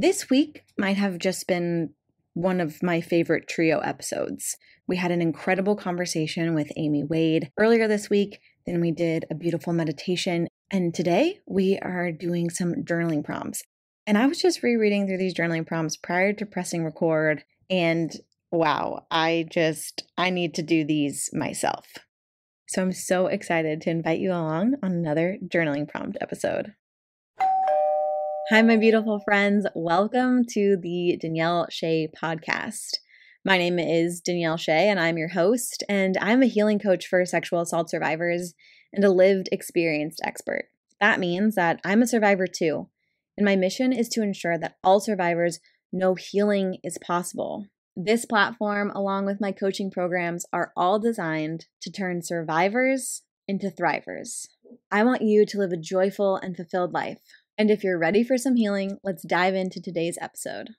This week might have just been one of my favorite trio episodes. We had an incredible conversation with Amy Wade earlier this week. Then we did a beautiful meditation. And today we are doing some journaling prompts. And I was just rereading through these journaling prompts prior to pressing record. And wow, I just, I need to do these myself. So I'm so excited to invite you along on another journaling prompt episode. Hi, my beautiful friends. Welcome to the Danielle Shea podcast. My name is Danielle Shea, and I'm your host, and I'm a healing coach for sexual assault survivors and a lived experienced expert. That means that I'm a survivor too, and my mission is to ensure that all survivors know healing is possible. This platform, along with my coaching programs, are all designed to turn survivors into thrivers. I want you to live a joyful and fulfilled life and if you're ready for some healing, let's dive into today's episode.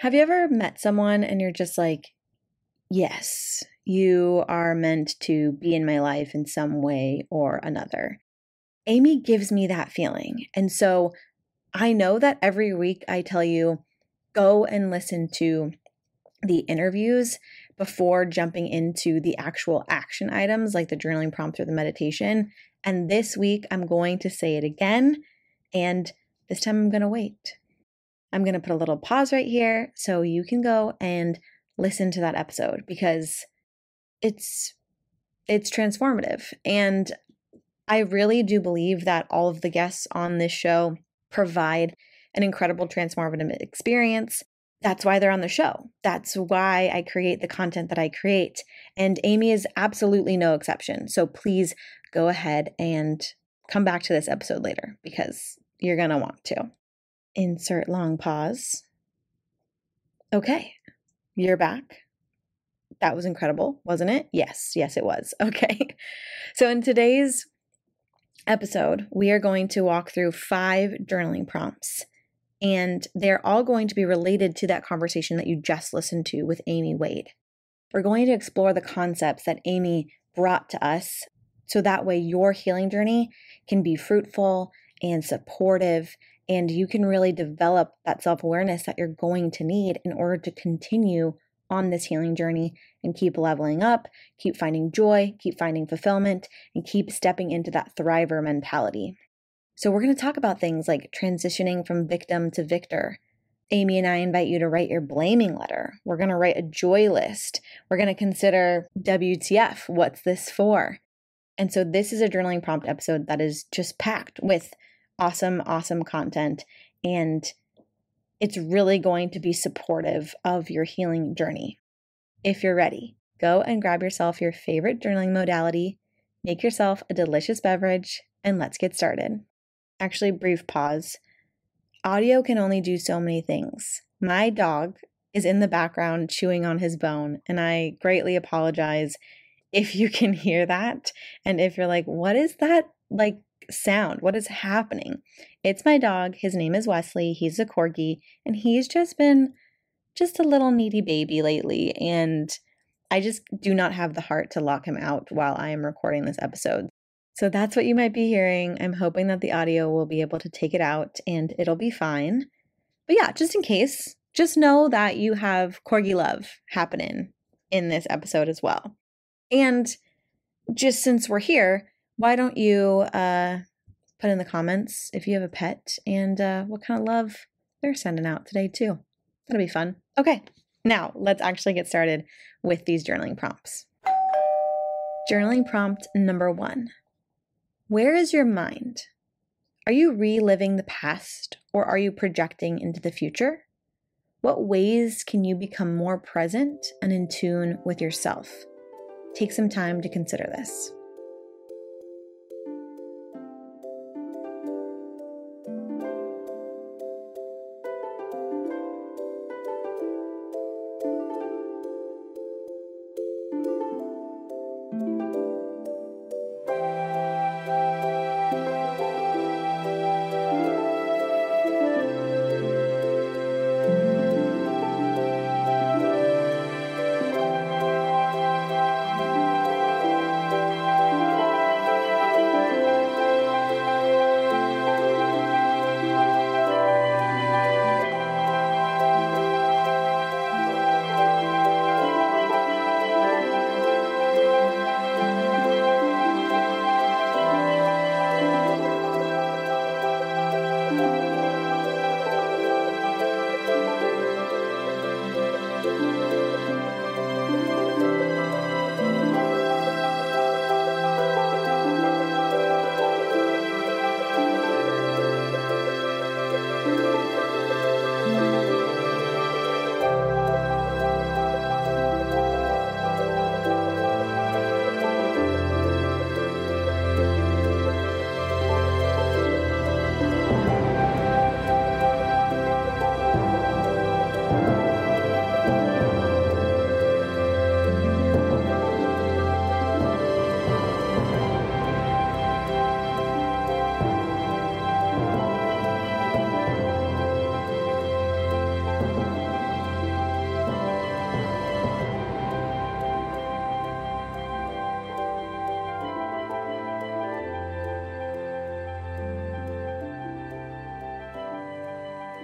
Have you ever met someone and you're just like, yes, you are meant to be in my life in some way or another? Amy gives me that feeling. And so I know that every week I tell you, go and listen to the interviews before jumping into the actual action items like the journaling prompt or the meditation. And this week, I'm going to say it again. And this time, I'm going to wait. I'm going to put a little pause right here so you can go and listen to that episode because it's it's transformative and I really do believe that all of the guests on this show provide an incredible transformative experience. That's why they're on the show. That's why I create the content that I create. And Amy is absolutely no exception. So please go ahead and come back to this episode later because you're going to want to. Insert long pause. Okay, you're back. That was incredible, wasn't it? Yes, yes, it was. Okay. So, in today's episode, we are going to walk through five journaling prompts, and they're all going to be related to that conversation that you just listened to with Amy Wade. We're going to explore the concepts that Amy brought to us so that way, your healing journey can be fruitful and supportive, and you can really develop that self awareness that you're going to need in order to continue on this healing journey and keep leveling up, keep finding joy, keep finding fulfillment, and keep stepping into that thriver mentality. So, we're going to talk about things like transitioning from victim to victor. Amy and I invite you to write your blaming letter. We're going to write a joy list. We're going to consider WTF, what's this for? And so this is a journaling prompt episode that is just packed with awesome, awesome content. And it's really going to be supportive of your healing journey. If you're ready, go and grab yourself your favorite journaling modality, make yourself a delicious beverage, and let's get started. Actually, brief pause. Audio can only do so many things. My dog is in the background chewing on his bone, and I greatly apologize if you can hear that and if you're like, what is that like sound? What is happening? It's my dog. His name is Wesley. He's a corgi and he's just been just a little needy baby lately. And I just do not have the heart to lock him out while I am recording this episode. So that's what you might be hearing. I'm hoping that the audio will be able to take it out and it'll be fine. But yeah, just in case, just know that you have corgi love happening in this episode as well. And just since we're here, why don't you uh, put in the comments if you have a pet and uh, what kind of love they're sending out today, too? That'll be fun. Okay, now let's actually get started with these journaling prompts. Journaling prompt number one Where is your mind? Are you reliving the past or are you projecting into the future? What ways can you become more present and in tune with yourself? Take some time to consider this.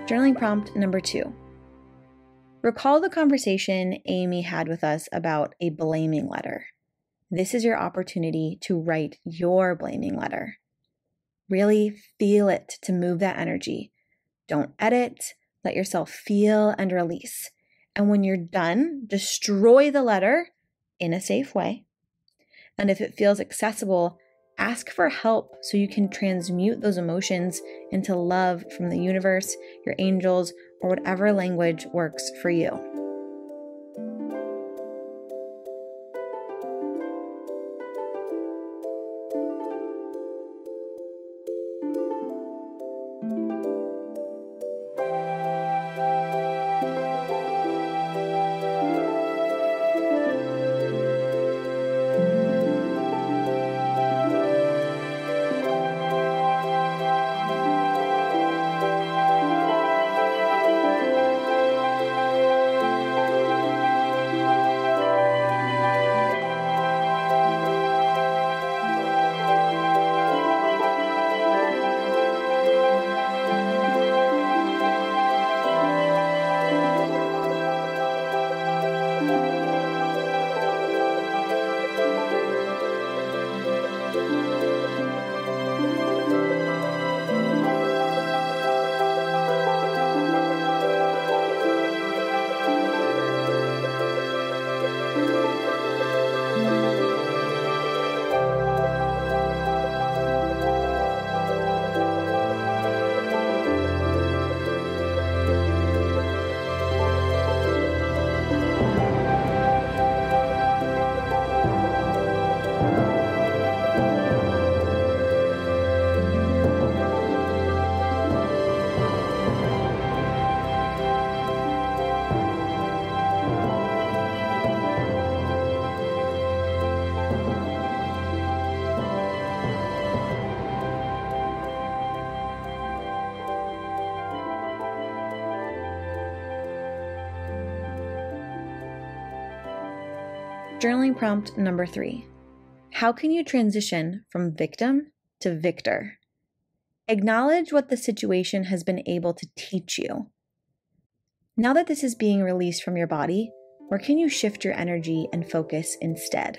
Journaling prompt number two. Recall the conversation Amy had with us about a blaming letter. This is your opportunity to write your blaming letter. Really feel it to move that energy. Don't edit, let yourself feel and release. And when you're done, destroy the letter in a safe way. And if it feels accessible, ask for help so you can transmute those emotions into love from the universe, your angels, or whatever language works for you. Journaling prompt number three How can you transition from victim to victor? Acknowledge what the situation has been able to teach you. Now that this is being released from your body, where can you shift your energy and focus instead?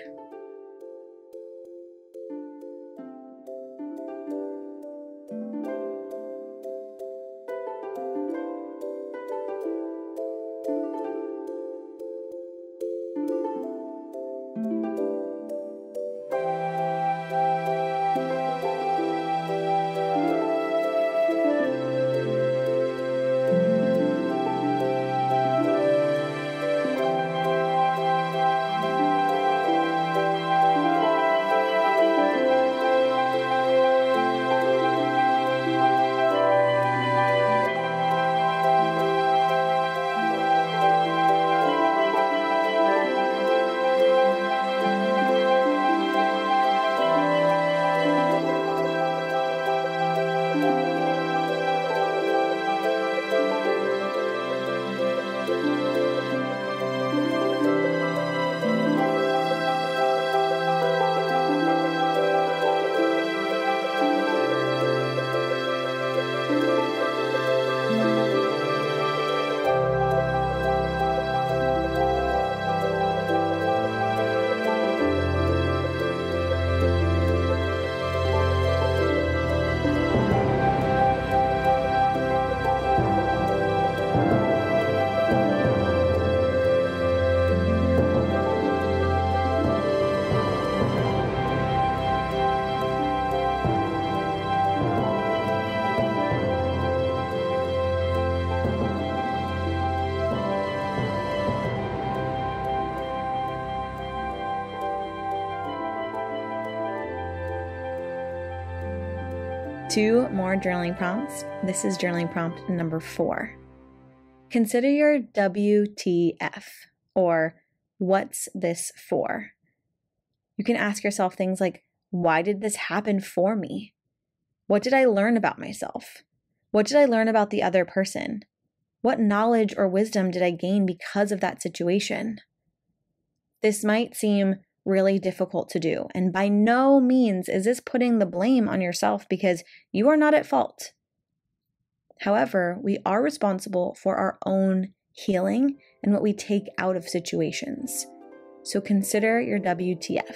Two more journaling prompts. This is journaling prompt number four. Consider your WTF or what's this for? You can ask yourself things like, why did this happen for me? What did I learn about myself? What did I learn about the other person? What knowledge or wisdom did I gain because of that situation? This might seem really difficult to do. And by no means is this putting the blame on yourself because you are not at fault. However, we are responsible for our own healing and what we take out of situations. So consider your WTF.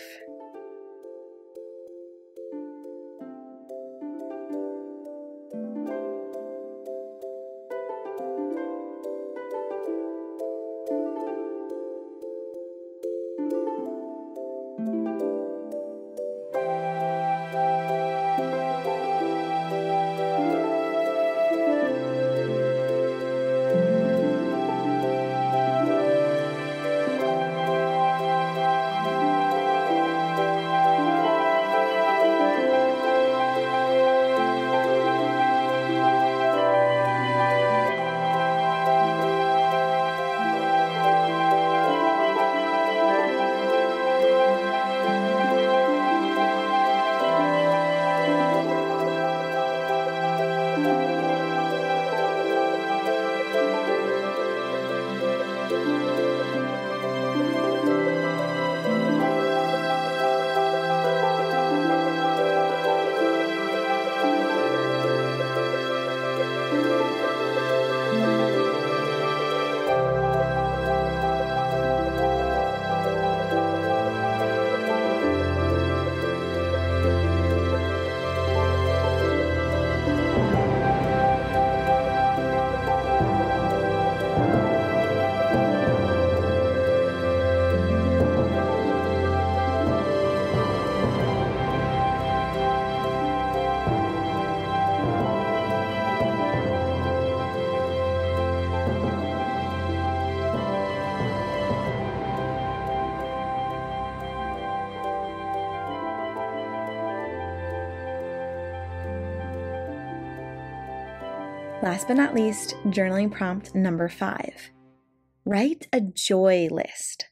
Last but not least, journaling prompt number five write a joy list.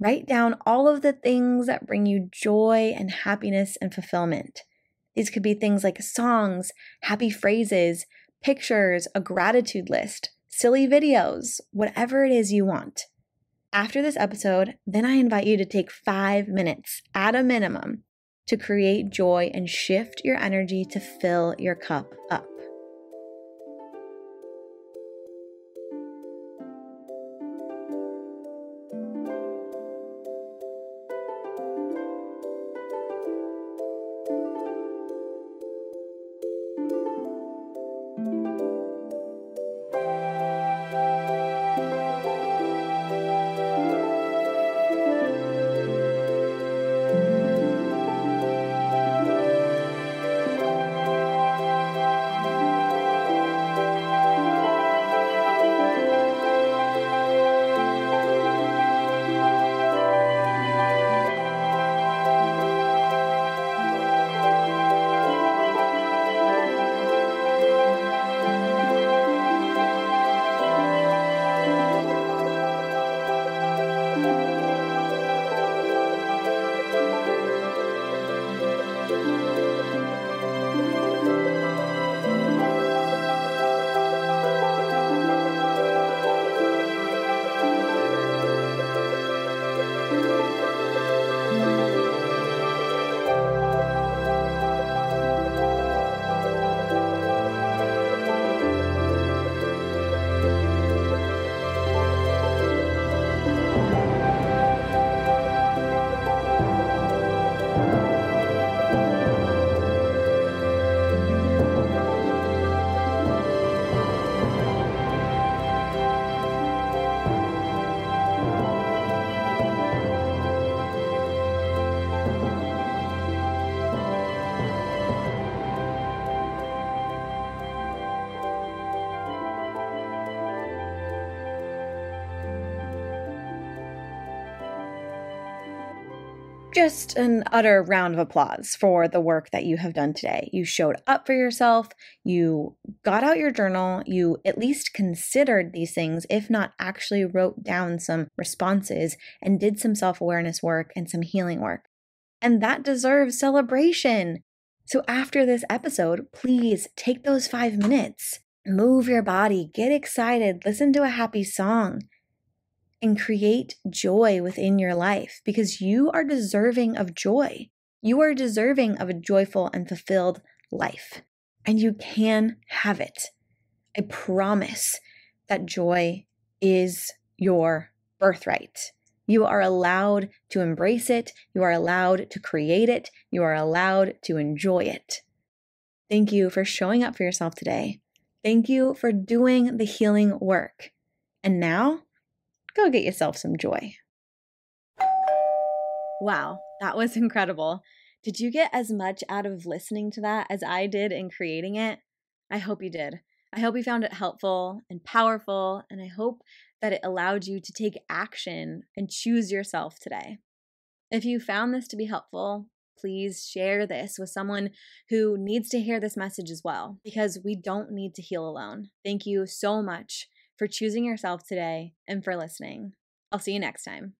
Write down all of the things that bring you joy and happiness and fulfillment. These could be things like songs, happy phrases, pictures, a gratitude list, silly videos, whatever it is you want. After this episode, then I invite you to take five minutes at a minimum to create joy and shift your energy to fill your cup up. Just an utter round of applause for the work that you have done today. You showed up for yourself, you got out your journal, you at least considered these things, if not actually wrote down some responses and did some self awareness work and some healing work. And that deserves celebration. So, after this episode, please take those five minutes, move your body, get excited, listen to a happy song and create joy within your life because you are deserving of joy. You are deserving of a joyful and fulfilled life, and you can have it. I promise that joy is your birthright. You are allowed to embrace it. You are allowed to create it. You are allowed to enjoy it. Thank you for showing up for yourself today. Thank you for doing the healing work. And now, go get yourself some joy. Wow, that was incredible. Did you get as much out of listening to that as I did in creating it? I hope you did. I hope you found it helpful and powerful, and I hope that it allowed you to take action and choose yourself today. If you found this to be helpful, please share this with someone who needs to hear this message as well, because we don't need to heal alone. Thank you so much for choosing yourself today and for listening. I'll see you next time.